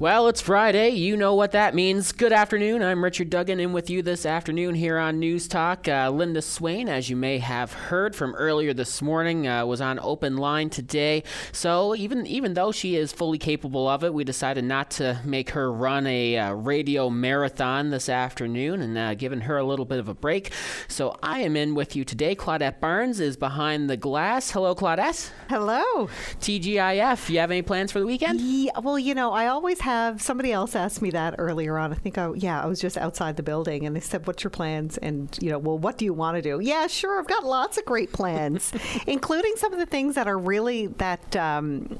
Well, it's Friday. You know what that means. Good afternoon. I'm Richard Duggan, in with you this afternoon here on News Talk. Uh, Linda Swain, as you may have heard from earlier this morning, uh, was on open line today. So even even though she is fully capable of it, we decided not to make her run a uh, radio marathon this afternoon and uh, giving her a little bit of a break. So I am in with you today. Claudette Barnes is behind the glass. Hello, Claudette. Hello. TGIF. You have any plans for the weekend? Yeah, well, you know, I always have have somebody else asked me that earlier on. I think I yeah, I was just outside the building and they said, "What's your plans?" And you know, well, what do you want to do? Yeah, sure, I've got lots of great plans, including some of the things that are really that um,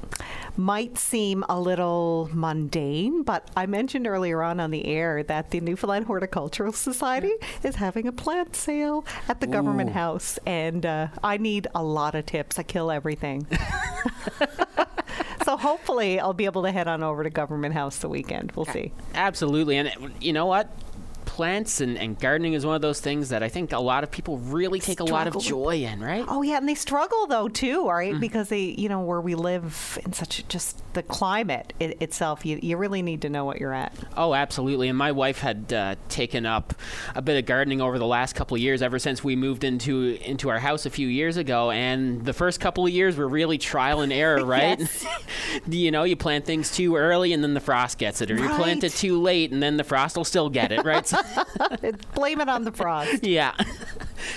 might seem a little mundane. But I mentioned earlier on on the air that the Newfoundland Horticultural Society is having a plant sale at the Ooh. government house, and uh, I need a lot of tips. I kill everything. so hopefully I'll be able to head on over to Government House the weekend. We'll see. Absolutely. And you know what? Plants and, and gardening is one of those things that I think a lot of people really take struggle a lot of joy in, right? Oh yeah, and they struggle though too, right? Mm-hmm. Because they, you know, where we live in such just the climate it, itself, you, you really need to know what you're at. Oh, absolutely. And my wife had uh, taken up a bit of gardening over the last couple of years, ever since we moved into into our house a few years ago. And the first couple of years were really trial and error, right? you know, you plant things too early and then the frost gets it, or right. you plant it too late and then the frost will still get it, right? Blame it on the frost. Yeah.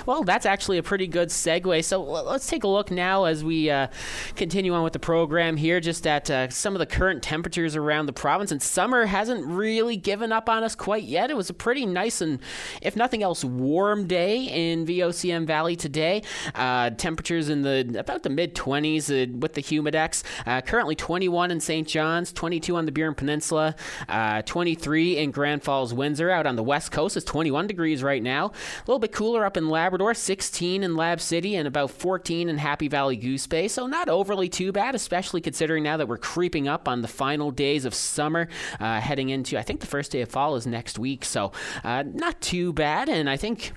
Well, that's actually a pretty good segue. So let's take a look now as we uh, continue on with the program here, just at uh, some of the current temperatures around the province. And summer hasn't really given up on us quite yet. It was a pretty nice and, if nothing else, warm day in VOCM Valley today. Uh, temperatures in the about the mid 20s uh, with the humidex. Uh, currently 21 in St. John's, 22 on the Burin Peninsula, uh, 23 in Grand Falls, Windsor. Out on the west coast, it's 21 degrees right now. A little bit cooler up in Labrador, 16 in Lab City, and about 14 in Happy Valley Goose Bay. So not overly too bad, especially considering now that we're creeping up on the final days of summer, uh, heading into I think the first day of fall is next week. So uh, not too bad, and I think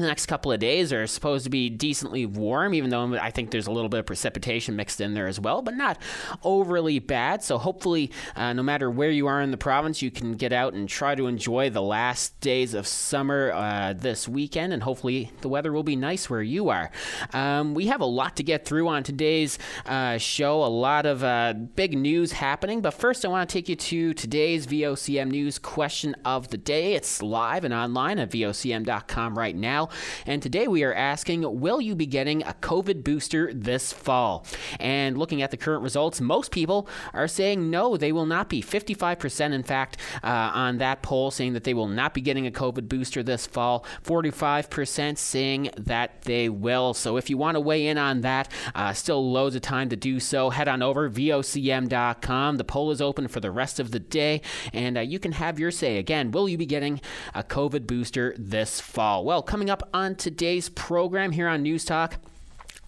the next couple of days are supposed to be decently warm, even though I think there's a little bit of precipitation mixed in there as well, but not overly bad. So hopefully, uh, no matter where you are in the province, you can get out and try to enjoy the last days of summer uh, this weekend, and hopefully the weather will be nice where you are. Um, we have a lot to get through on today's uh, show, a lot of uh, big news happening, but first I want to take you to today's VOCM News question of the day. It's live and online at VOCM.com right now. And today we are asking Will you be getting a COVID booster this fall? And looking at the current results, most people are saying no, they will not be. 55%, in fact, uh, on that poll saying that they will not be getting a COVID booster this fall. 45% saying that they will. So if you want to weigh in on that, uh, still loads of time to do so. Head on over vocm.com. The poll is open for the rest of the day, and uh, you can have your say. Again, will you be getting a COVID booster this fall? Well, coming up on today's program here on News Talk.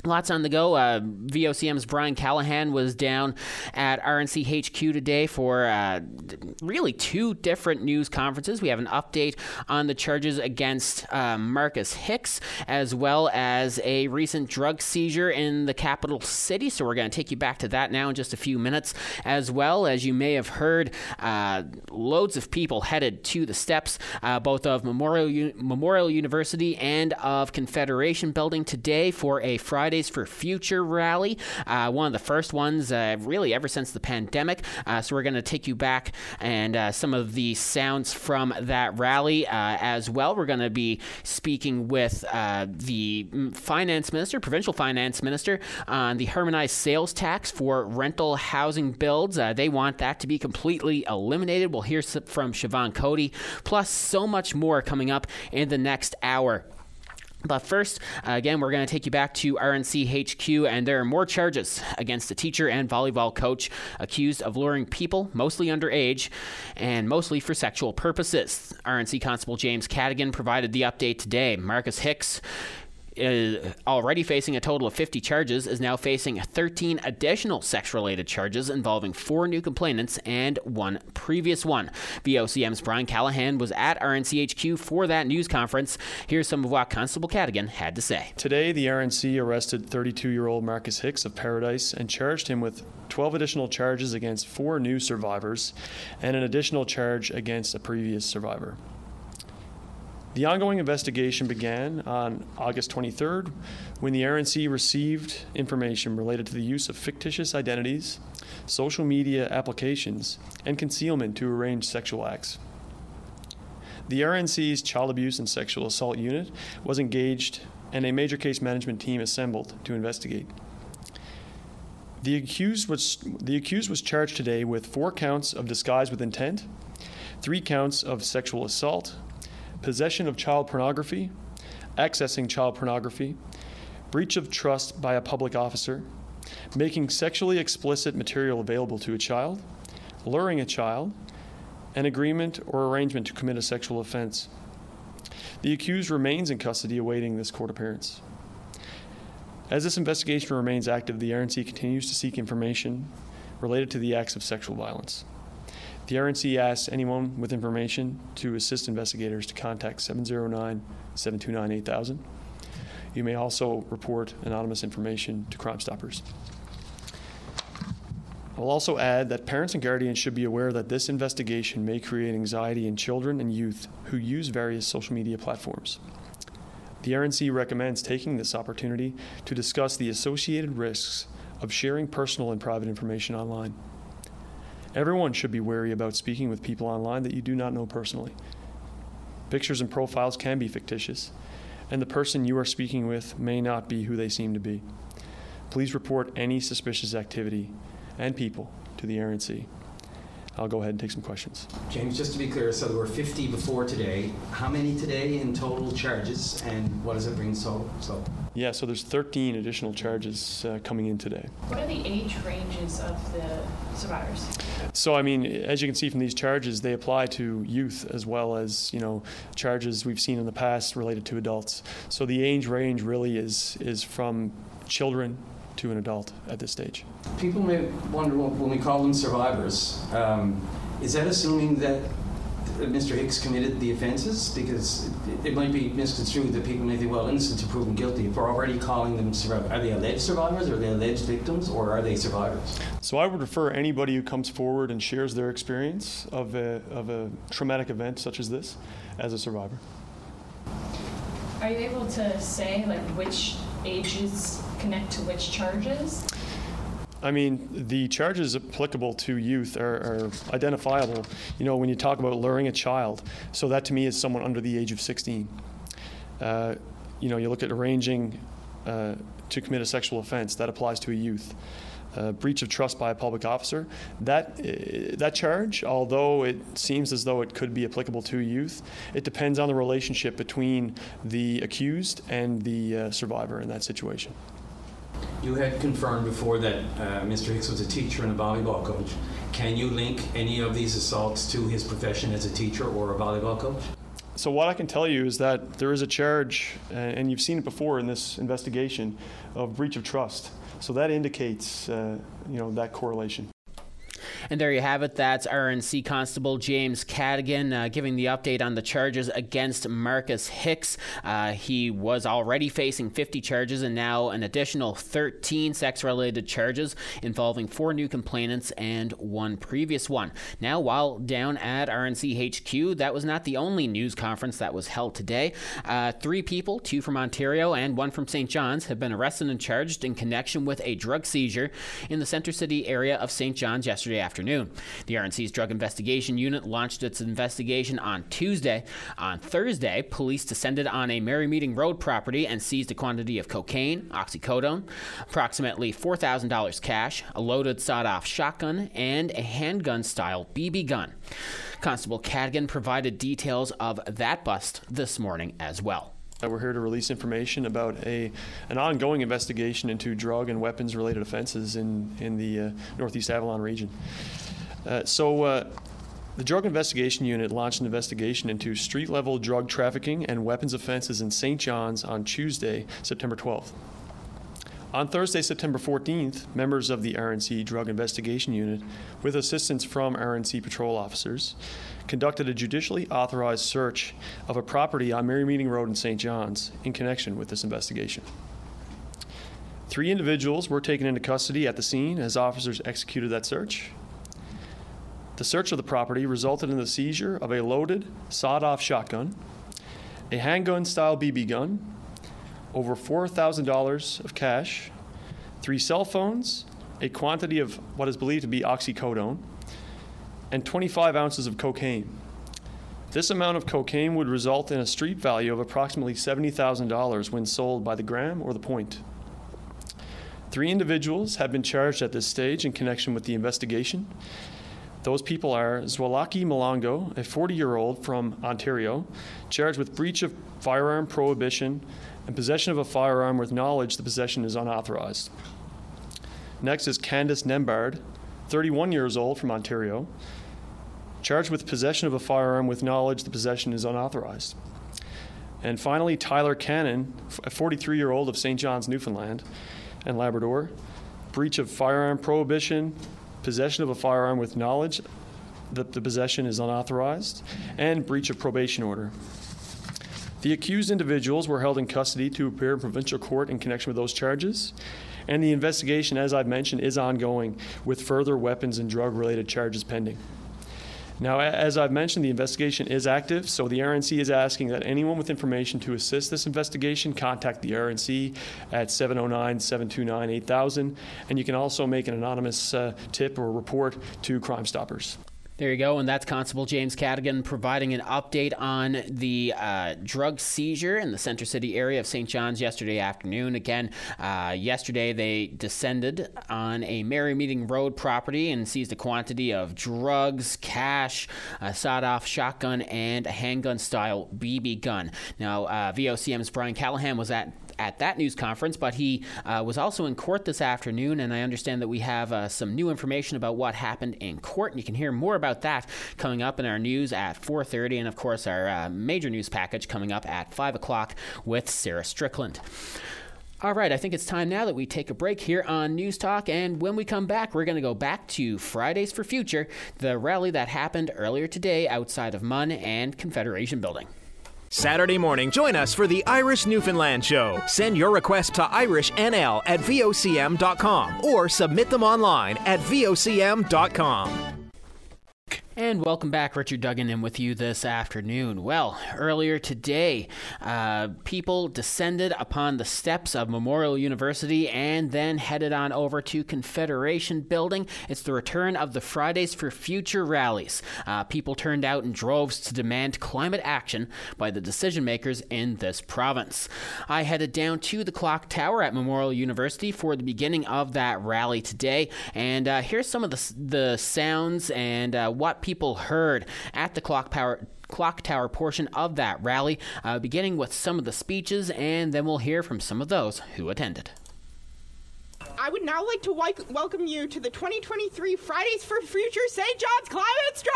Lots on the go. Uh, VOCM's Brian Callahan was down at RNC HQ today for uh, really two different news conferences. We have an update on the charges against uh, Marcus Hicks, as well as a recent drug seizure in the capital city. So we're going to take you back to that now in just a few minutes. As well as you may have heard, uh, loads of people headed to the steps, uh, both of Memorial U- Memorial University and of Confederation Building today for a Friday. Fridays for Future rally, uh, one of the first ones uh, really ever since the pandemic. Uh, so we're going to take you back and uh, some of the sounds from that rally as well. We're going to be speaking with the finance minister, provincial finance minister, on the harmonized sales tax for rental housing builds. they want that to be completely eliminated. We'll hear from Siobhan Coady, plus so much more coming up in the next hour. But first, uh, again, we're going to take you back to RNC HQ, and there are more charges against a teacher and volleyball coach accused of luring people, mostly underage, and mostly for sexual purposes. RNC Constable James Cadigan provided the update today. Marcus Hicks uh, already facing a total of 50 charges, is now facing 13 additional sex related charges involving four new complainants and one previous one. VOCM's Brian Callahan was at RNCHQ for that news conference. Here's some of what Constable Cadigan had to say. Today, the RNC arrested 32 year old Marcus Hicks of Paradise and charged him with 12 additional charges against four new survivors and an additional charge against a previous survivor. The ongoing investigation began on August 23rd when the RNC received information related to the use of fictitious identities, social media applications, and concealment to arrange sexual acts. The RNC's Child Abuse and Sexual Assault Unit was engaged and a major case management team assembled to investigate. The accused was, the accused was charged today with four counts of disguise with intent, three counts of sexual assault, possession of child pornography, accessing child pornography, breach of trust by a public officer, making sexually explicit material available to a child, luring a child, an agreement or arrangement to commit a sexual offense. The accused remains in custody awaiting this court appearance. As this investigation remains active, the RNC continues to seek information related to the acts of sexual violence. The RNC asks anyone with information to assist investigators to contact 709 729 8000. You may also report anonymous information to Crime Stoppers. I'll also add that parents and guardians should be aware that this investigation may create anxiety in children and youth who use various social media platforms. The RNC recommends taking this opportunity to discuss the associated risks of sharing personal and private information online. Everyone should be wary about speaking with people online that you do not know personally. Pictures and profiles can be fictitious, and the person you are speaking with may not be who they seem to be. Please report any suspicious activity and people to the RNC. I'll go ahead and take some questions. James, just to be clear, so there were 50 before today. How many today in total charges, and what does it bring so? so? Yeah, so there's 13 additional charges uh, coming in today. What are the age ranges of the survivors? So, I mean, as you can see from these charges, they apply to youth as well as you know charges we've seen in the past related to adults. So the age range really is is from children to an adult at this stage. People may wonder when we call them survivors, um, is that assuming that Uh, Mr. Hicks committed the offenses? Because it, it, might be misconstrued that people may think, well, innocent to proven guilty. If we're already calling them survivors, are they alleged survivors, are they alleged victims, or are they survivors? So I would refer anybody who comes forward and shares their experience of a, of a traumatic event such as this as a survivor. Are you able to say like which ages connect to which charges? I mean, the charges applicable to youth are, are, identifiable. You know, when you talk about luring a child, so that to me is someone under the age of 16. Uh, you know, you look at arranging uh, to commit a sexual offense, that applies to a youth. Uh, breach of trust by a public officer. That uh, that charge, although it seems as though it could be applicable to youth, it depends on the relationship between the accused and the uh, survivor in that situation. You had confirmed before that uh, Mr. Hicks was a teacher and a volleyball coach. Can you link any of these assaults to his profession as a teacher or a volleyball coach? So what I can tell you is that there is a charge, and you've seen it before in this investigation, of breach of trust. So that indicates, uh, you know, that correlation. And there you have it. That's RNC Constable James Cadigan uh, giving the update on the charges against Marcus Hicks. Uh, he was already facing 50 charges and now an additional 13 sex related charges involving four new complainants and one previous one. Now, while down at RNC HQ, that was not the only news conference that was held today. Uh, three people, two from Ontario and one from St. John's, have been arrested and charged in connection with a drug seizure in the Center City area of St. John's yesterday afternoon afternoon. The RNC's Drug Investigation Unit launched its investigation on Tuesday. On Thursday, police descended on a Merry Meeting Road property and seized a quantity of cocaine, oxycodone, approximately $4,000 cash, a loaded sawed off shotgun, and a handgun style BB gun. Constable Cadigan provided details of that bust this morning as well. We're here to release information about a an ongoing investigation into drug and weapons related offenses in in the uh, Northeast Avalon region. Uh, so. Uh, The Drug Investigation Unit launched an investigation into street level drug trafficking and weapons offenses in St. John's on Tuesday, September 12th. On Thursday, September 14th, members of the RNC Drug Investigation Unit, with assistance from RNC patrol officers, conducted a judicially authorized search of a property on Merry Meeting Road in St. John's in connection with this investigation. Three individuals were taken into custody at the scene as officers executed that search. The search of the property resulted in the seizure of a loaded, sawed off shotgun, a handgun style BB gun, over $4,000 of cash, three cell phones, a quantity of what is believed to be oxycodone, and 25 ounces of cocaine. This amount of cocaine would result in a street value of approximately $70,000 when sold by the gram or the point. Three individuals have been charged at this stage in connection with the investigation. Those people are Zwalaki Malongo, a 40 year old from Ontario, charged with breach of firearm prohibition and possession of a firearm with knowledge the possession is unauthorized. Next is Candace Nembard, 31 years old from Ontario, charged with possession of a firearm with knowledge the possession is unauthorized. And finally, Tyler Cannon, a 43 year old of St. John's, Newfoundland and Labrador, breach of firearm prohibition, possession of a firearm with knowledge that the possession is unauthorized, and breach of probation order. The accused individuals were held in custody to appear in provincial court in connection with those charges. And the investigation, as I've mentioned, is ongoing with further weapons and drug related charges pending. Now, as I've mentioned, the investigation is active, so the RNC is asking that anyone with information to assist this investigation contact the RNC at 709 729 8000, and you can also make an anonymous uh, tip or report to Crime Stoppers. There you go, and that's Constable James Cadigan providing an update on the uh, drug seizure in the Center City area of St. John's yesterday afternoon. Again, uh, yesterday they descended on a Merry Meeting Road property and seized a quantity of drugs, cash, a sawed-off shotgun, and a handgun-style BB gun. Now, uh, VOCM's Brian Callahan was at at that news conference, but he uh, was also in court this afternoon, and I understand that we have uh, some new information about what happened in court, and you can hear more about that coming up in our news at 4:30, and of course our uh, major news package coming up at 5 o'clock with Sarah Strickland. All right, I think it's time now that we take a break here on News Talk. And when we come back, we're going to go back to Fridays for Future, the rally that happened earlier today outside of MUN and Confederation Building. Saturday morning, join us for the Irish Newfoundland Show. Send your request to irishnl at vocm.com or submit them online at vocm.com. And welcome back, Richard Duggan, in with you this afternoon. Well, earlier today, uh, people descended upon the steps of Memorial University and then headed on over to Confederation Building. It's the return of the Fridays for Future rallies. Uh, people turned out in droves to demand climate action by the decision makers in this province. I headed down to the clock tower at Memorial University for the beginning of that rally today, and uh, here's some of the, the sounds and uh, what people heard at the clock power clock tower portion of that rally, uh, beginning with some of the speeches, and then we'll hear from some of those who attended. I would now like to wi- welcome you to the 2023 Fridays for Future St. John's Climate Strike!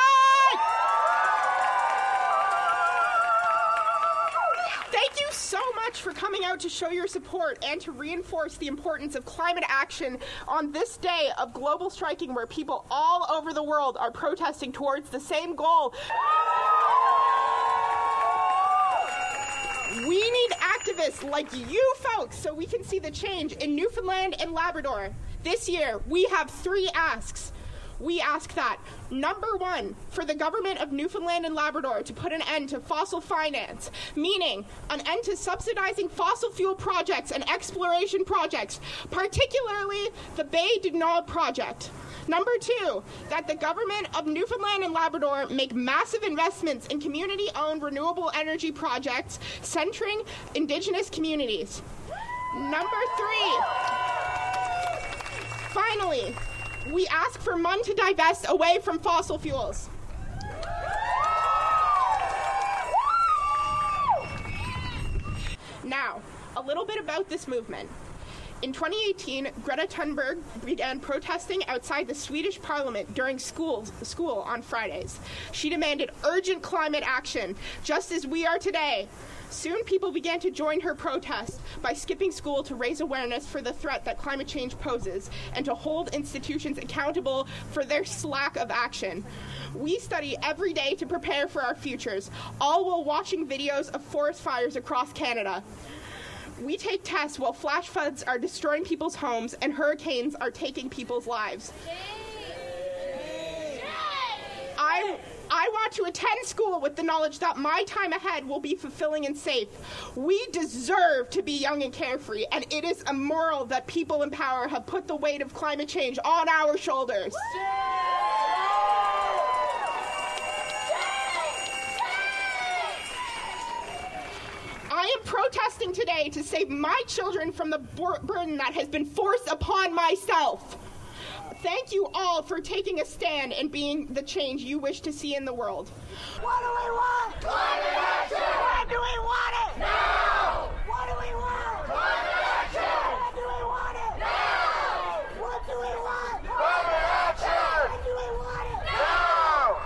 Thank you so much for coming out to show your support and to reinforce the importance of climate action on this day of global striking where people all over the world are protesting towards the same goal. We need activists like you folks so we can see the change in Newfoundland and Labrador. This year, we have three asks we ask that number one, for the government of Newfoundland and Labrador to put an end to fossil finance, meaning an end to subsidizing fossil fuel projects and exploration projects, particularly the Bay du Nord project. Number two, that the government of Newfoundland and Labrador make massive investments in community owned renewable energy projects centering Indigenous communities. Number three, finally, we ask for MUN to divest away from fossil fuels. Now, a little bit about this movement. In 2018, Greta Thunberg began protesting outside the Swedish parliament during schools, school on Fridays. She demanded urgent climate action, just as we are today. Soon, people began to join her protest by skipping school to raise awareness for the threat that climate change poses and to hold institutions accountable for their slack of action. We study every day to prepare for our futures, all while watching videos of forest fires across Canada. We take tests while flash floods are destroying people's homes and hurricanes are taking people's lives. I, I want to attend school with the knowledge that my time ahead will be fulfilling and safe. We deserve to be young and carefree, and it is immoral that people in power have put the weight of climate change on our shoulders. I am protesting today to save my children from the bur- burden that has been forced upon myself. Thank you all for taking a stand and being the change you wish to see in the world. What do we want? Climate action! When do we want it? Now! What do we want? Climate action! When do we want it? Now! What do we want? Climate action! When do we want it? Now!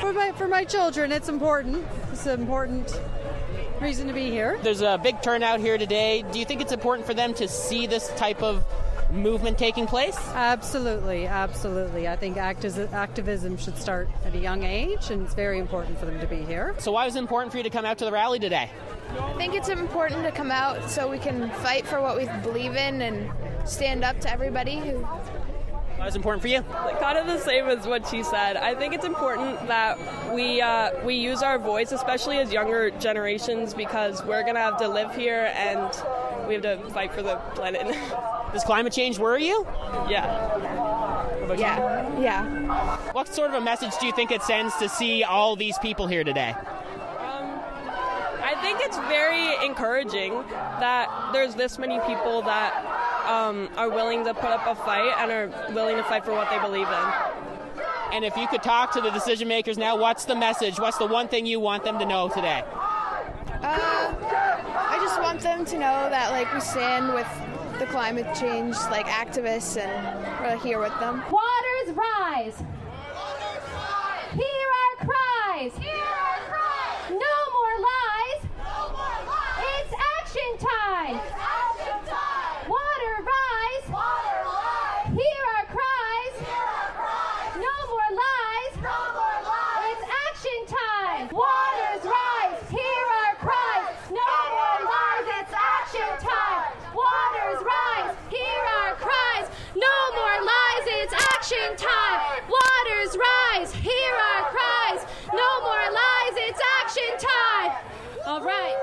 For my for my children, it's important. It's important reason to be here. There's a big turnout here today. Do you think it's important for them to see this type of movement taking place? Absolutely, absolutely. I think activism should start at a young age, and it's very important for them to be here. So, why was it important for you to come out to the rally today? I think it's important to come out so we can fight for what we believe in and stand up to everybody who Why was important for you? kind of the same as what she said. I think it's important that we uh, we use our voice, especially as younger generations, because we're gonna have to live here and we have to fight for the planet. Does climate change worry you? Yeah. Yeah. Yeah. What sort of a message do you think it sends to see all these people here today? I think it's very encouraging that there's this many people that um, are willing to put up a fight and are willing to fight for what they believe in. And if you could talk to the decision makers now, what's the message? What's the one thing you want them to know today? Uh, I just want them to know that like we stand with the climate change like activists and we're here with them. Waters rise. Hear our cries. No more lies. It's action time. Water rise. Hear our cries. No more lies. It's action time. Waters rise. Hear our cries. No more lies. It's action time. Waters rise. Hear our cries. No more lies. It's action time. Waters rise. Hear our cries. No more lies. It's action time. All right.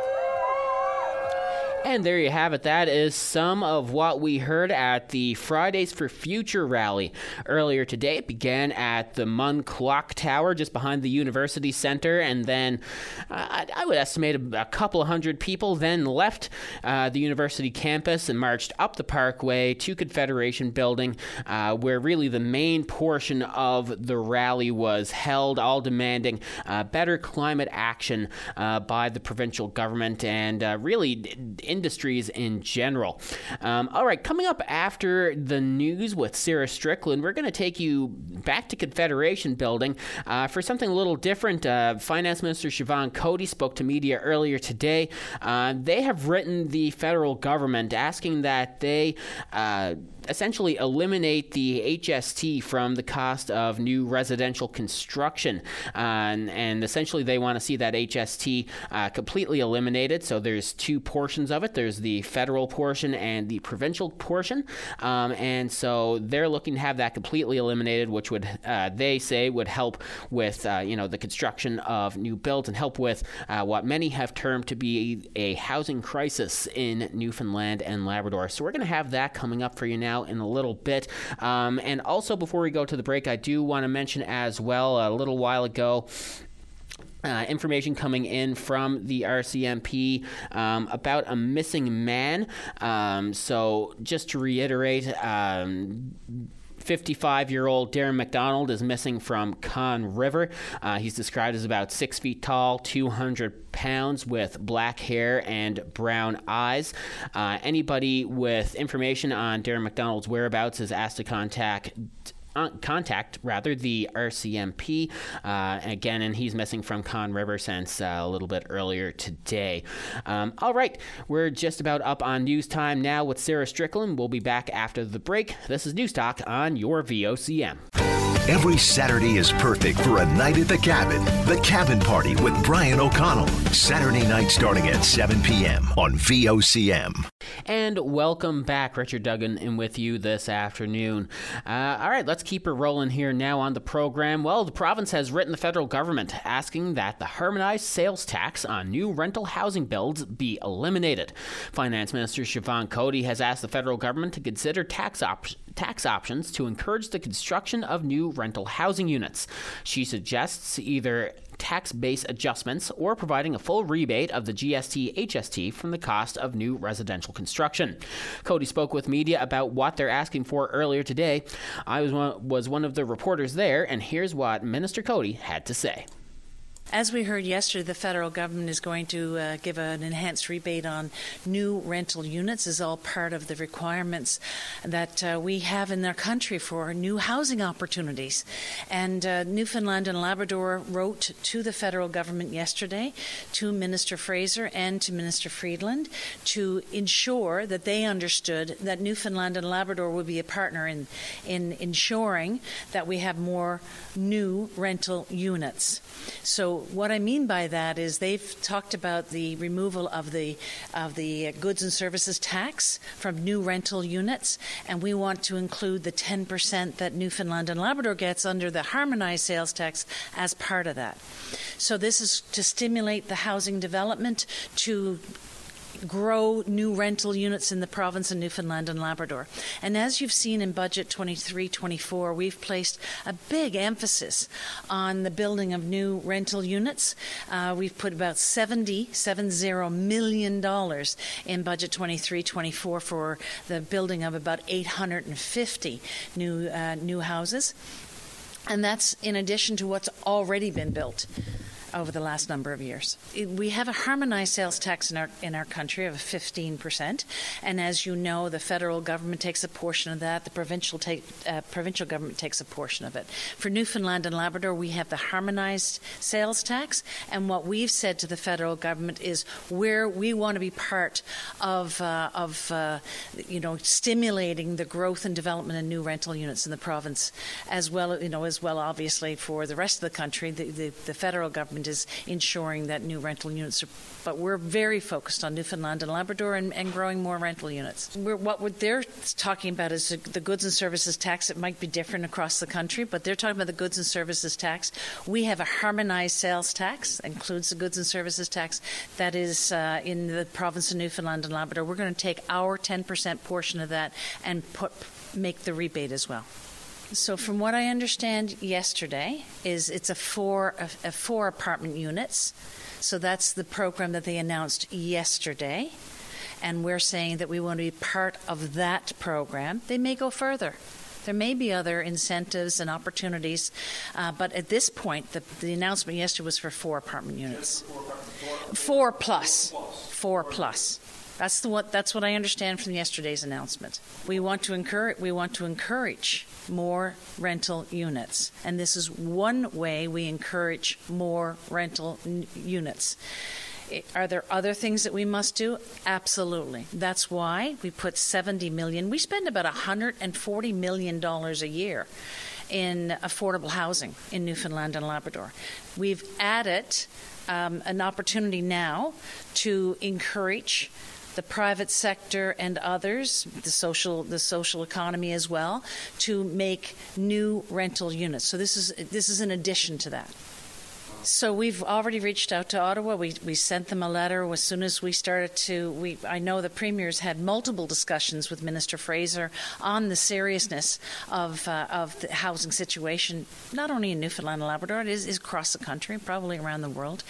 And there you have it. That is some of what we heard at the Fridays for Future rally earlier today. It began at the MUN Clock Tower just behind the University Center, and then uh, I, would estimate a, couple hundred people then left uh, the university campus and marched up the Parkway to Confederation Building, uh, where really the main portion of the rally was held, all demanding uh, better climate action uh, by the provincial government and uh, really d- industries in general. Um, all right, coming up after the news with Sarah Strickland, we're going to take you back to Confederation Building uh, for something a little different. Uh, Finance Minister Siobhan Coady spoke to media earlier today. Uh, they have written the federal government asking that they uh, essentially eliminate the HST from the cost of new residential construction. Uh, and, and essentially, they want to see that HST uh, completely eliminated. So there's two portions of it there's the federal portion and the provincial portion. Um, and so they're looking to have that completely eliminated, which would, uh, they say, would help with, uh, you know, the construction of new builds and help with uh, what many have termed to be a housing crisis in Newfoundland and Labrador. So we're going to have that coming up for you now in a little bit. Um, and also, before we go to the break, I do want to mention as well a little while ago. Uh, information coming in from the RCMP um, about a missing man. Um, so, just to reiterate, um, 55 year old Darren McDonald is missing from Conne River. Uh, he's described as about six feet tall, 200 pounds, with black hair and brown eyes. Uh, anybody with information on Darren McDonald's whereabouts is asked to contact contact rather the RCMP uh, again, and he's missing from Conne River since uh, a little bit earlier today. Um, all right, we're just about up on news time now with Sarah Strickland. We'll be back after the break. This is News Talk on your VOCM. Every Saturday is perfect for a night at the cabin. The Cabin Party with Brian O'Connell. Saturday night starting at 7 p.m. on VOCM. And welcome back, Richard Duggan, in with you this afternoon. Uh, all right, let's keep it rolling here now on the program. Well, the province has written the federal government asking that the harmonized sales tax on new rental housing builds be eliminated. Finance Minister Siobhan Coady has asked the federal government to consider tax options tax options to encourage the construction of new rental housing units. She suggests either tax base adjustments or providing a full rebate of the GST HST from the cost of new residential construction. Coady spoke with media about what they're asking for earlier today. I was one, was one of the reporters there, and here's what Minister Coady had to say. As we heard yesterday, the federal government is going to uh, give an enhanced rebate on new rental units, is all part of the requirements that uh, we have in our country for new housing opportunities. And uh, Newfoundland and Labrador wrote to the federal government yesterday, to Minister Fraser and to Minister Freeland, to ensure that they understood that Newfoundland and Labrador would be a partner in, in ensuring that we have more new rental units. So what I mean by that is they've talked about the removal of the of the goods and services tax from new rental units, and we want to include the 10% that Newfoundland and Labrador gets under the harmonized sales tax as part of that. So this is to stimulate the housing development to grow new rental units in the province of Newfoundland and Labrador. And as you've seen in Budget 23 24, we've placed a big emphasis on the building of new rental units. Uh, we've put about 70, 70 million dollars in Budget 23 24 for the building of about 850 new, uh, new houses. And that's in addition to what's already been built over the last number of years. We have a harmonized sales tax in our in our country of 15%, and as you know, the federal government takes a portion of that. The provincial take, uh, provincial government takes a portion of it. For Newfoundland and Labrador, we have the harmonized sales tax, and what we've said to the federal government is where we want to be part of uh, of uh, you know stimulating the growth and development of new rental units in the province, as well you know as well obviously for the rest of the country. The, the, the federal government is ensuring that new rental units are, but we're very focused on Newfoundland and Labrador and, and growing more rental units. We're, what they're talking about is the goods and services tax. It might be different across the country, but they're talking about the goods and services tax. We have a harmonized sales tax, includes the goods and services tax that is uh, in the province of Newfoundland and Labrador. We're going to take our 10% portion of that and put make the rebate as well. So, from what I understand yesterday, is it's a four a, a four apartment units. So that's the program that they announced yesterday, and we're saying that we want to be part of that program. They may go further. There may be other incentives and opportunities, uh, but at this point, the, the announcement yesterday was for four apartment units. Four plus. Four plus. That's the what. That's what I understand from yesterday's announcement. We want to encourage. We want to encourage more rental units, and this is one way we encourage more rental n- units. Are there other things that we must do? Absolutely. That's why we put 70 million. We spend about 140 million dollars a year in affordable housing in Newfoundland and Labrador. We've added um, an opportunity now to encourage the private sector and others, the social the social economy as well, to make new rental units. So this is this is in addition to that. So we've already reached out to Ottawa. We, we sent them a letter as soon as we started to. We I know the premier's had multiple discussions with Minister Fraser on the seriousness of uh, of the housing situation, not only in Newfoundland and Labrador, it is, is across the country, probably around the world,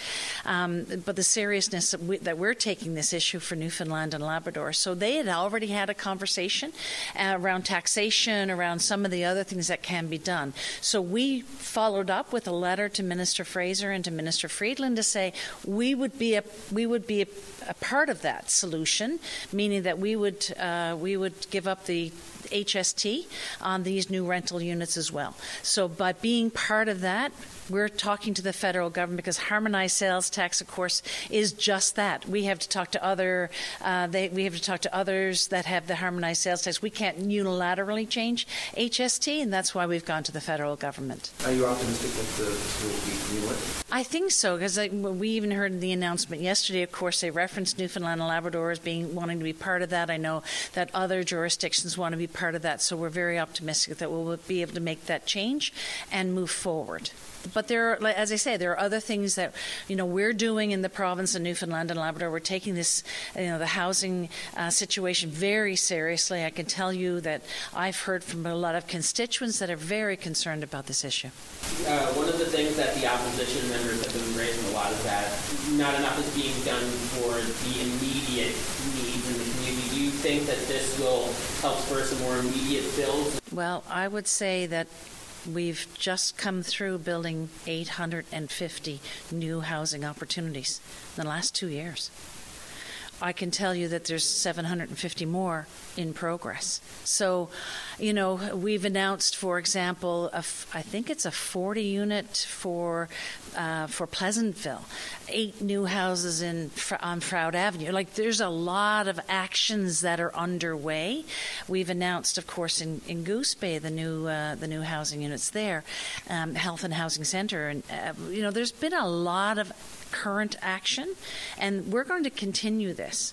um, but the seriousness that, we, that we're taking this issue for Newfoundland and Labrador. So they had already had a conversation uh, around taxation, around some of the other things that can be done. So we followed up with a letter to Minister Fraser and to Minister Freeland to say we would be a we would be a, a part of that solution, meaning that we would uh, we would give up the HST on these new rental units as well. So by being part of that, we're talking to the federal government because harmonized sales tax, of course, is just that. We have to talk to other, uh, they, we have to talk to others that have the harmonized sales tax. We can't unilaterally change HST, and that's why we've gone to the federal government. Are you optimistic that the, this will be greenlit? I think so because we even heard in the announcement yesterday. Of course, they referenced Newfoundland and Labrador as being wanting to be part of that. I know that other jurisdictions want to be part of that, so we're very optimistic that we'll be able to make that change and move forward but there are, as I say, there are other things that you know we're doing in the province of Newfoundland and Labrador. We're taking this, you know, the housing uh, situation very seriously. I can tell you that I've heard from a lot of constituents that are very concerned about this issue. Uh, one of the things that the opposition members have been raising a lot is that not enough is being done for the immediate needs in the community. Do you think that this will help spur some more immediate builds? Well, I would say that We've just come through building 850 new housing opportunities in the last two years. I can tell you that there's 750 more in progress. So, you know, we've announced, for example, I think it's a 40 unit for uh, for Pleasantville, eight new houses in on Froude Avenue. Like, there's a lot of actions that are underway. We've announced, of course, in, in Goose Bay the new uh, the new housing units there, um, Health and Housing Center, and uh, you know, there's been a lot of current action, and we're going to continue this.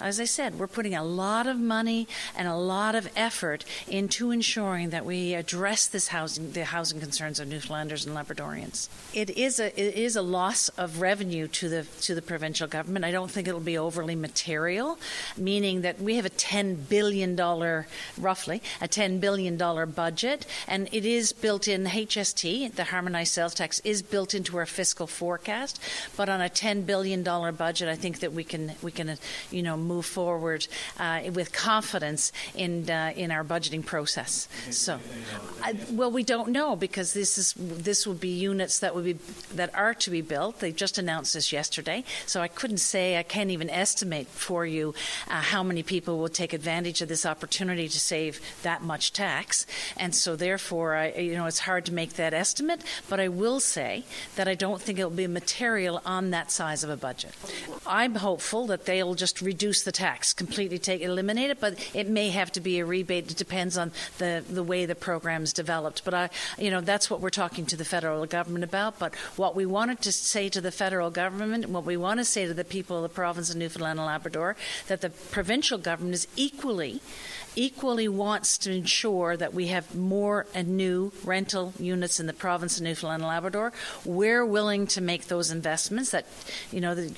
As I said, we're putting a lot of money and a lot of effort into ensuring that we address this housing, the housing concerns of Newfoundlanders and Labradorians. It is a it is a loss of revenue to the to the provincial government. I don't think it'll be overly material, meaning that we have a ten billion dollar, roughly a ten billion dollar budget, and it is built in HST, the harmonized sales tax, is built into our fiscal forecast. But on a ten billion dollar budget, I think that we can we can you know move forward uh, with confidence in uh, in our budgeting process. So, I, well, we don't know because this is this will be units that would be that are to be built. They just announced this yesterday, so I couldn't say I can't even estimate for you uh, how many people will take advantage of this opportunity to save that much tax, and so therefore, I you know it's hard to make that estimate. But I will say that I don't think it will be material on that size of a budget. I'm hopeful that they'll just reduce reduce the tax, completely take eliminate it, but it may have to be a rebate. It depends on the the way the program's developed. But I, you know, that's what we're talking to the federal government about. But what we wanted to say to the federal government, and what we want to say to the people of the province of Newfoundland and Labrador, that the provincial government is equally equally wants to ensure that we have more and new rental units in the province of Newfoundland and Labrador. We're willing to make those investments. That you know the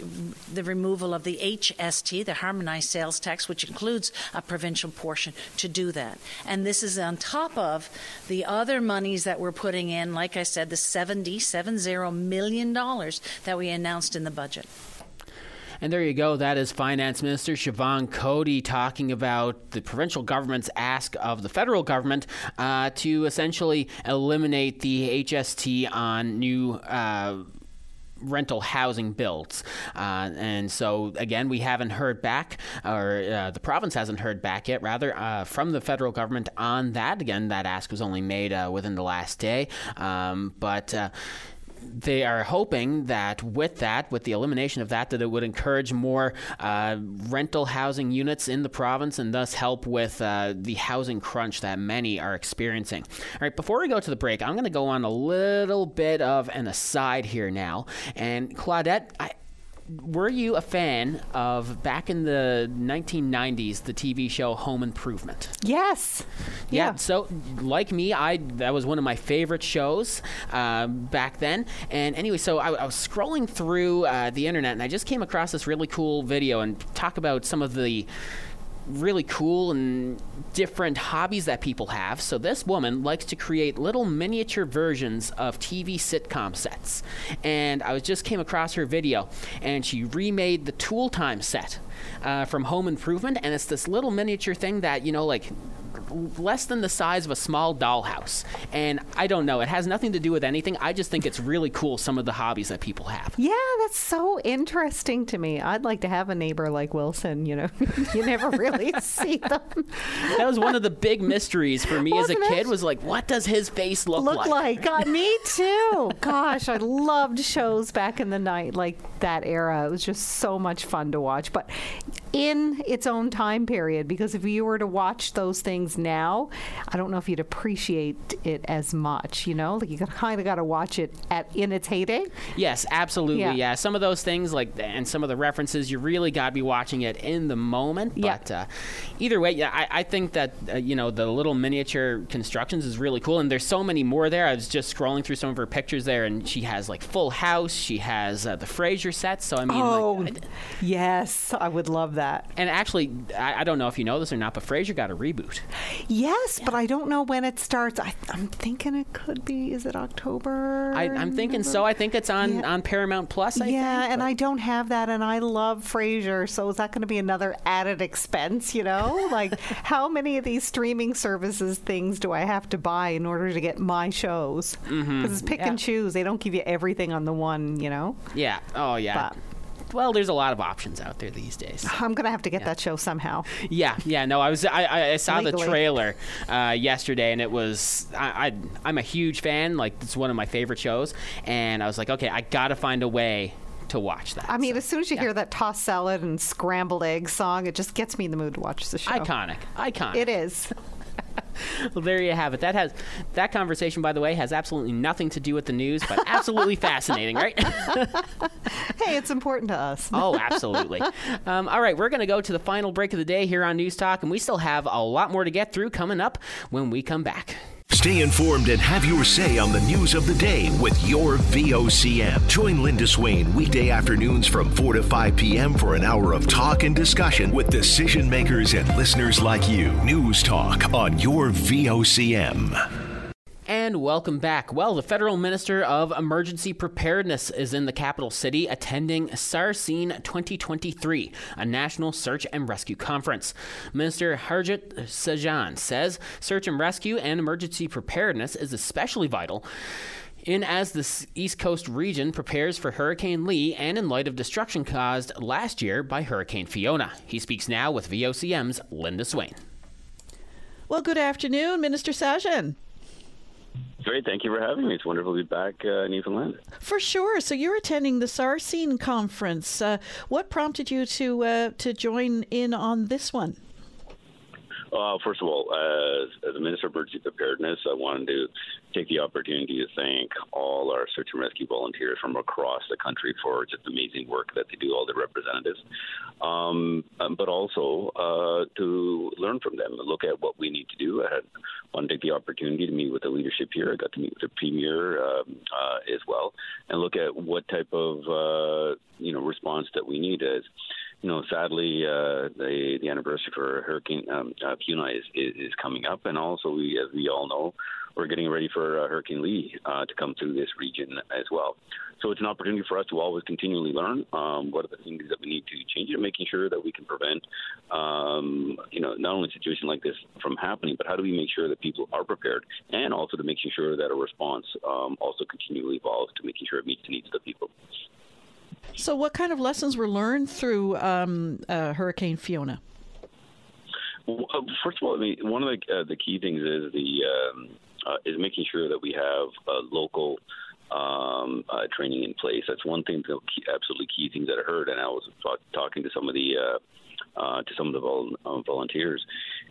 the removal of the HST, the harmonized sales tax, which includes a provincial portion, to do that. And this is on top of the other monies that we're putting in. Like I said, the 70, 70 million dollars that we announced in the budget. And there you go. That is Finance Minister Siobhan Coady talking about the provincial government's ask of the federal government uh, to essentially eliminate the HST on new. Uh, rental housing builds. Uh, and so, again, we haven't heard back, or uh, the province hasn't heard back yet, rather, uh, from the federal government on that. Again, that ask was only made uh, within the last day. Um, but uh, they are hoping that with that, with the elimination of that, that it would encourage more uh, rental housing units in the province and thus help with uh, the housing crunch that many are experiencing. All right, before we go to the break, I'm going to go on a little bit of an aside here now. And Claudette, I were you a fan of back in the 1990s the TV show Home Improvement? Yes. Yeah. Yeah. So, like me, I that was one of my favorite shows uh, back then. And anyway, so I, I was scrolling through uh, the internet and I just came across this really cool video and talk about some of the really cool and different hobbies that people have. So this woman likes to create little miniature versions of TV sitcom sets. And I was just came across her video and she remade the Tool Time set uh, from Home Improvement and it's this little miniature thing that, you know, like less than the size of a small dollhouse. And I don't know, it has nothing to do with anything. I just think it's really cool some of the hobbies that people have. Yeah, that's so interesting to me. I'd like to have a neighbor like Wilson, you know. you never really see them. That was one of the big mysteries for me as a Wasn't it? kid was like what does his face look, like? Look like. God, uh, me too. Gosh, I loved shows back in the night like that era. It was just so much fun to watch. But in its own time period, because if you were to watch those things now, I don't know if you'd appreciate it as much. You know, like you kind of got to watch it at in its heyday. Yes, absolutely. Yeah. Yeah. Some of those things, like, and some of the references, you really got to be watching it in the moment. Yeah. But uh, either way, yeah, I, I think that, uh, you know, the little miniature constructions is really cool. And there's so many more there. I was just scrolling through some of her pictures there, and she has, like, Full House. She has uh, the Frasier set. So, I mean, oh, like, yes, I would love that. and actually, I, I don't know if you know this or not, but Frasier got a reboot. Yes, but I don't know when it starts. I, I'm thinking it could be. Is it October? I, I'm thinking so. I think it's on, on Paramount Plus. I yeah, think, and but- I don't have that, and I love Frasier. So is that going to be another added expense? You know, like how many of these streaming services things do I have to buy in order to get my shows? Because Mhm. it's pick Yeah. and choose. They don't give you everything on the one. You know. Yeah. Oh, yeah. Well, there's a lot of options out there these days. I'm going to have to get that show somehow. Yeah, yeah, no, I was I, I saw the trailer uh, yesterday, and it was I, I I'm a huge fan. Like it's one of my favorite shows, and I was like, okay, I got to find a way to watch that. I mean, as soon as you hear that tossed salad and scrambled egg song, it just gets me in the mood to watch the show. Iconic, iconic. It is. well, there you have it. That has that conversation, by the way, has absolutely nothing to do with the news, but absolutely fascinating, right? hey, it's important to us. Oh, absolutely. Um, all right, we're going to go to the final break of the day here on News Talk, and we still have a lot more to get through coming up when we come back. Stay informed and have your say on the news of the day with your VOCM. Join Linda Swain weekday afternoons from 4 to 5 p.m. for an hour of talk and discussion with decision makers and listeners like you. News Talk on your VOCM. And welcome back. Well, the federal minister of emergency preparedness is in the capital city attending SARSCENE 2023, a national search and rescue conference. Minister Harjit Sajjan says search and rescue and emergency preparedness is especially vital in as the East Coast region prepares for Hurricane Lee and in light of destruction caused last year by Hurricane Fiona. He speaks now with VOCM's Linda Swain. Well, good afternoon, Minister Sajjan. Great, thank you for having me. It's wonderful to be back uh, in Newfoundland. For sure. So you're attending the SARSCENE conference. Uh, what prompted you to uh, to join in on this one? Uh, first of all, as, as a Minister of Emergency Preparedness, I wanted to take the opportunity to thank all our search and rescue volunteers from across the country for just amazing work that they do, all the representatives, um, um, but also uh, to learn from them and look at what we need to do. I wanted to take the opportunity to meet with the leadership here. I got to meet with the Premier um, uh, as well and look at what type of uh, you know response that we need as you know, sadly, uh, the the anniversary for Hurricane um, uh, Fiona is, is is coming up, and also we, as we all know, we're getting ready for uh, Hurricane Lee uh, to come through this region as well. So it's an opportunity for us to always continually learn um, what are the things that we need to change, and making sure that we can prevent, um, you know, not only a situation like this from happening, but how do we make sure that people are prepared, and also to making sure that a response um, also continually evolves to making sure it meets the needs of the people. So, what kind of lessons were learned through um, uh, Hurricane Fiona? Well, uh, First of all, I mean, one of the uh, the key things is the um, uh, is making sure that we have local um, uh, training in place. That's one thing, the absolutely key thing that I heard, and I was talk, talking to some of the. Uh, uh, to some of the vol- volunteers,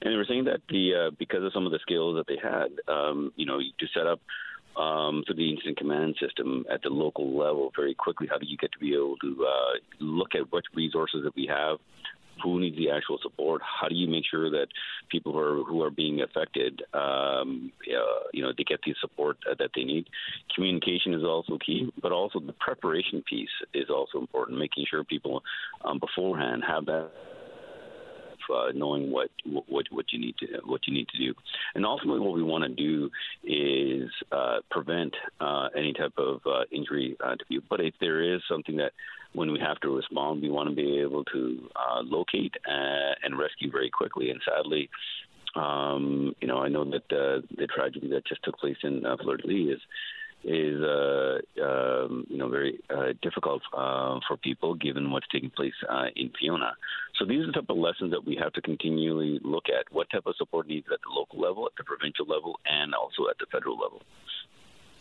and they were saying that the uh, because of some of the skills that they had, um, you know, to set up um, through the incident command system at the local level very quickly. How do you get to be able to uh, look at what resources that we have? Who needs the actual support? How do you make sure that people who are who are being affected, um, uh, you know, they get the support uh, that they need? Communication is also key, but also the preparation piece is also important. Making sure people um, beforehand have that uh, knowing what, what what you need to what you need to do, and ultimately what we want to do is uh, prevent uh, any type of uh, injury uh, to people. But if there is something that when we have to respond, we want to be able to uh, locate and rescue very quickly. And sadly, um, you know, I know that the tragedy that just took place in uh, Fleur de Lis is is uh, um, you know very uh, difficult uh, for people given what's taking place uh, in Fiona. So these are the type of lessons that we have to continually look at. What type of support needs at the local level, at the provincial level, and also at the federal level.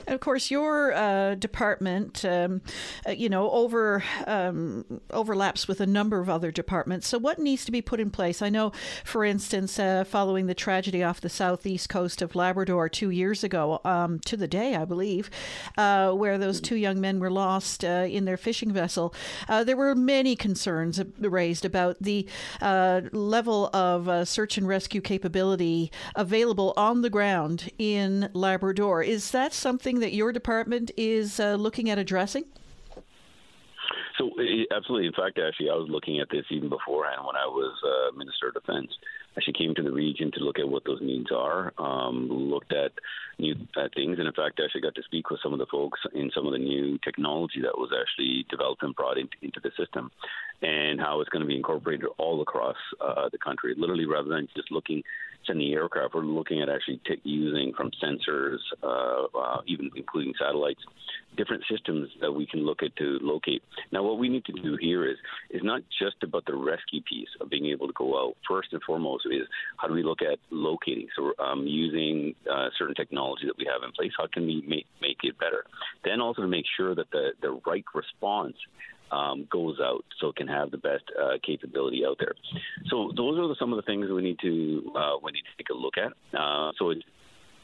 And of course, your uh, department, um, uh, you know, over um, overlaps with a number of other departments. So, what needs to be put in place? I know, for instance, uh, following the tragedy off the southeast coast of Labrador two years ago, um, to the day, I believe, uh, where those two young men were lost uh, in their fishing vessel, uh, there were many concerns raised about the level of search and rescue capability available on the ground in Labrador. Is that something? Something that your department is uh, looking at addressing? So, absolutely. In fact, actually, I was looking at this even beforehand when I was uh, Minister of Defense. I actually came to the region to look at what those needs are, um, looked at new uh, things, and in fact, actually got to speak with some of the folks in some of the new technology that was actually developed and brought into the system, and how it's going to be incorporated all across uh, the country. Literally, rather than just looking sending aircraft, we're looking at actually t- using from sensors, uh, uh, even including satellites, different systems that we can look at to locate. Now, what we need to do here is is not just about the rescue piece of being able to go out. First and foremost is how do we look at locating? So, um, using uh, certain technology that we have in place, how can we make make it better? Then also to make sure that the the right response um, goes out so it can have the best uh, capability out there. So those are the, some of the things we need to uh, we need to take a look at. Uh, so it's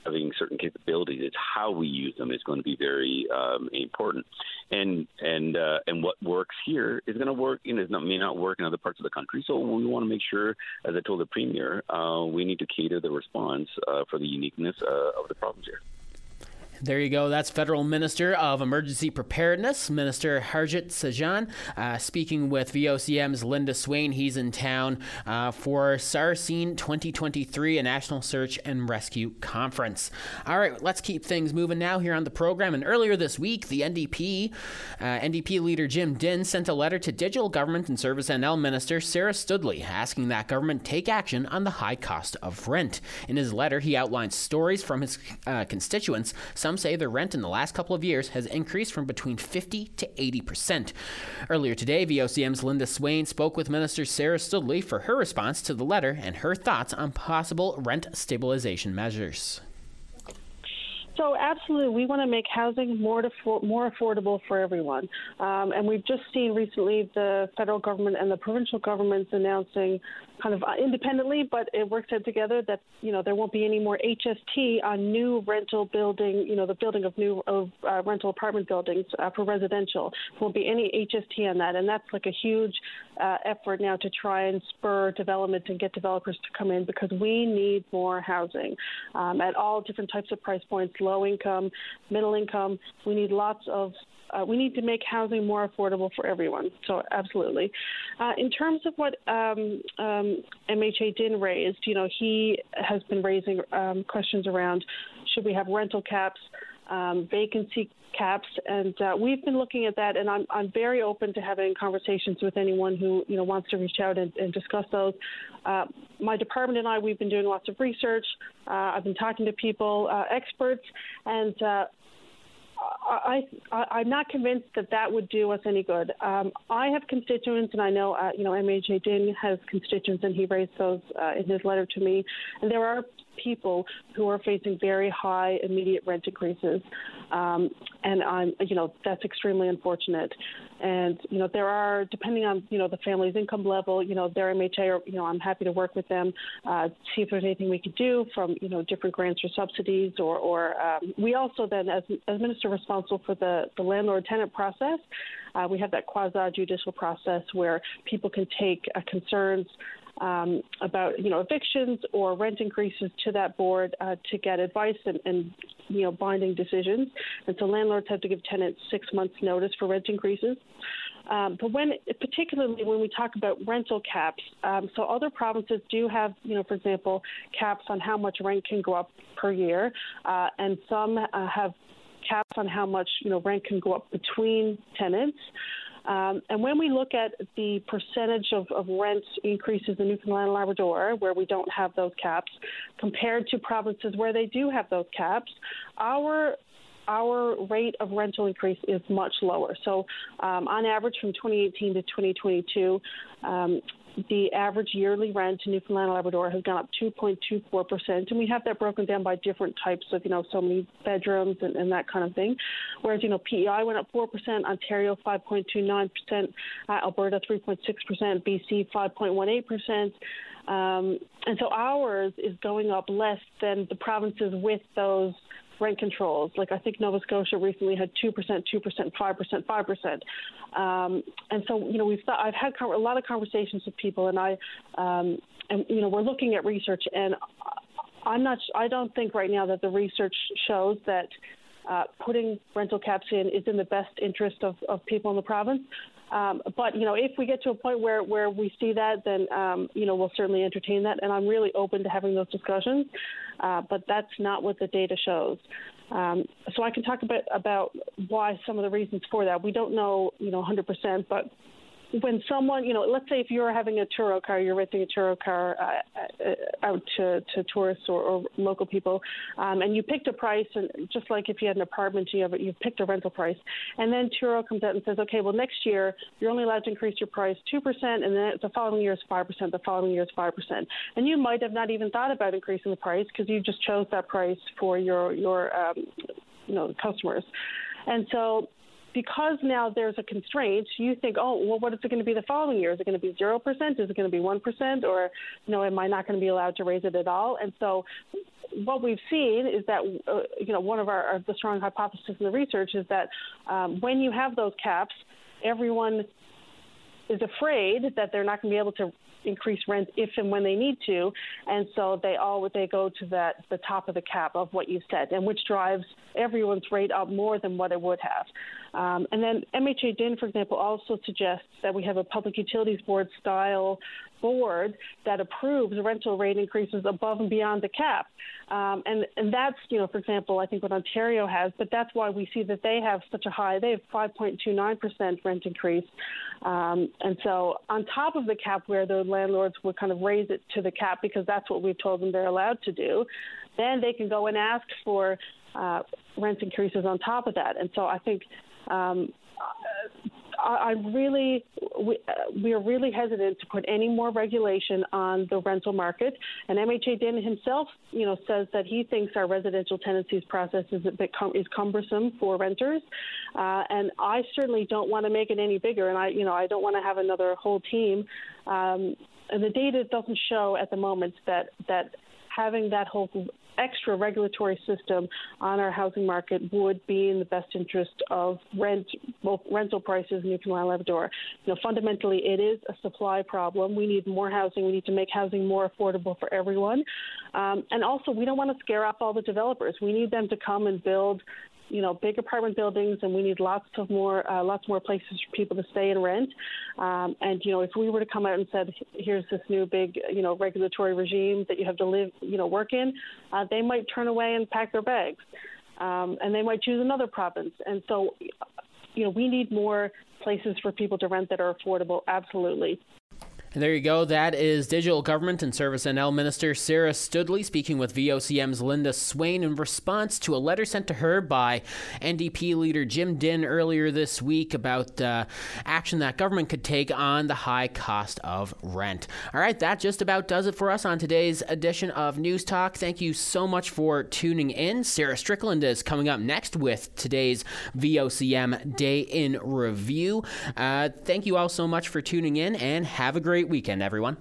having certain capabilities. It's how we use them is going to be very um, important, and and uh, and what works here is going to work. You know, may not work in other parts of the country. So we want to make sure, as I told the premier, uh, we need to cater the response uh, for the uniqueness uh, of the problems here. There you go. That's Federal Minister of Emergency Preparedness, Minister Harjit Sajjan, uh, speaking with VOCM's Linda Swain. He's in town uh, for SARSCENE 2023, a National Search and Rescue Conference. All right, let's keep things moving now here on the program. And earlier this week, the NDP, uh, NDP leader Jim Dinn sent a letter to Digital Government and Service NL Minister Sarah Stoodley, asking that government take action on the high cost of rent. In his letter, he outlines stories from his uh, constituents. Some some say their rent in the last couple of years has increased from between 50 to 80 percent. Earlier today, VOCM's Linda Swain spoke with Minister Sarah Stoodley for her response to the letter and her thoughts on possible rent stabilization measures. So absolutely, we want to make housing more more affordable for everyone. Um, and we've just seen recently the federal government and the provincial governments announcing kind of uh, independently, but it works out together that you know there won't be any more HST on new rental building, you know, the building of new of uh, rental apartment buildings uh, for residential. There won't be any HST on that, and that's like a huge uh, effort now to try and spur development and get developers to come in because we need more housing um, at all different types of price points, low income, middle income. We need lots of uh, we need to make housing more affordable for everyone. So absolutely. Uh, in terms of what um, um, MHA Dinn raised, you know, he has been raising um, questions around should we have rental caps, um, vacancy caps, and uh, we've been looking at that. And I'm I'm very open to having conversations with anyone who you know wants to reach out and, and discuss those. Uh, my department and I, we've been doing lots of research. Uh, I've been talking to people, uh, experts, and uh, I, I, am not convinced that that would do us any good. Um, I have constituents, and I know, uh, you know, MHA Dinn has constituents, and he raised those uh, in his letter to me. And there are people who are facing very high immediate rent increases, um, and I'm, you know, that's extremely unfortunate. And you know, there are depending on you know the family's income level, you know, their MHA, or you know, I'm happy to work with them, uh, see if there's anything we could do from you know different grants or subsidies, or or um, we also then as as minister responsible for the the landlord tenant process. Uh, we have that quasi judicial process where people can take uh, concerns um, about you know evictions or rent increases to that board uh, to get advice and, and you know binding decisions. And so landlords have to give tenants six months notice for rent increases. Um, but when, particularly when we talk about rental caps, um, so other provinces do have, you know, for example, caps on how much rent can go up per year, uh, and some uh, have caps on how much, you know, rent can go up between tenants. Um, and when we look at the percentage of, of rent increases in Newfoundland and Labrador, where we don't have those caps, compared to provinces where they do have those caps, our our rate of rental increase is much lower. So, um, on average, from 2018 to 2022, um, the average yearly rent in Newfoundland and Labrador has gone up 2.24%, and we have that broken down by different types of, you know, so many bedrooms and, and that kind of thing. Whereas, you know, PEI went up 4%, Ontario 5.29%, uh, Alberta 3.6%, BC 5.18%. Um, and so ours is going up less than the provinces with those rent controls. Like I think Nova Scotia recently had two percent, two percent, five percent, five percent. Um, and so you know we've I've had a lot of conversations with people, and I um, and you know we're looking at research, and I'm not. I don't think right now that the research shows that. Uh, putting rental caps in is in the best interest of, of people in the province. Um, but you know, if we get to a point where where we see that, then um, you know we'll certainly entertain that, and I'm really open to having those discussions. Uh, but that's not what the data shows. Um, so I can talk a bit about why some of the reasons for that. We don't know, you know, 100%, but when someone, you know, let's say if you're having a Turo car, you're renting a Turo car uh, uh, out to, to tourists or, or local people, um, and you picked a price, and just like if you had an apartment, you have you've picked a rental price, and then Turo comes out and says, okay, well next year you're only allowed to increase your price two percent, and then the following year is five percent, the following year is five percent, and you might have not even thought about increasing the price because you just chose that price for your your um, you know customers, and so because now there's a constraint, you think, oh, well, what is it going to be the following year? Is it going to be 0%? Is it going to be 1%? Or, you know, am I not going to be allowed to raise it at all? And so what we've seen is that, uh, you know, one of our, the strong hypotheses in the research is that um, when you have those caps, everyone is afraid that they're not going to be able to increase rent if and when they need to, and so they all they go to that the top of the cap of what you said, and which drives everyone's rate up more than what it would have. Um, and then MHA Dinn, for example, also suggests that we have a public utilities board style board that approves rental rate increases above and beyond the cap. Um, and, and that's, you know, for example, I think what Ontario has, but that's why we see that they have such a high, they have 5.29% rent increase. Um, and so on top of the cap where the landlords would kind of raise it to the cap because that's what we've told them they're allowed to do, then they can go and ask for uh, rent increases on top of that. And so I think um, I, am really, we, uh, we, are really hesitant to put any more regulation on the rental market. And MHA Dinn himself, you know, says that he thinks our residential tenancies process is a bit is cumbersome for renters. Uh, and I certainly don't want to make it any bigger. And I, you know, I don't want to have another whole team. Um, and the data doesn't show at the moment that that having that whole extra regulatory system on our housing market would be in the best interest of rent, both rental prices in Newfoundland and Labrador. You know, fundamentally, it is a supply problem. We need more housing. We need to make housing more affordable for everyone. Um, and also, we don't want to scare off all the developers. We need them to come and build you know big apartment buildings, and we need lots of more uh, lots more places for people to stay and rent. Um, and you know, if we were to come out and said, "Here's this new big you know regulatory regime that you have to live you know work in," uh, they might turn away and pack their bags, um, and they might choose another province. And so, you know, we need more places for people to rent that are affordable. Absolutely. And there you go. That is Digital Government and Service NL Minister Sarah Stoodley speaking with VOCM's Linda Swain in response to a letter sent to her by NDP leader Jim Dinn earlier this week about uh, action that government could take on the high cost of rent. All right, that just about does it for us on today's edition of News Talk. Thank you so much for tuning in. Sarah Strickland is coming up next with today's VOCM Day in Review. Uh, thank you all so much for tuning in and have a great weekend, everyone.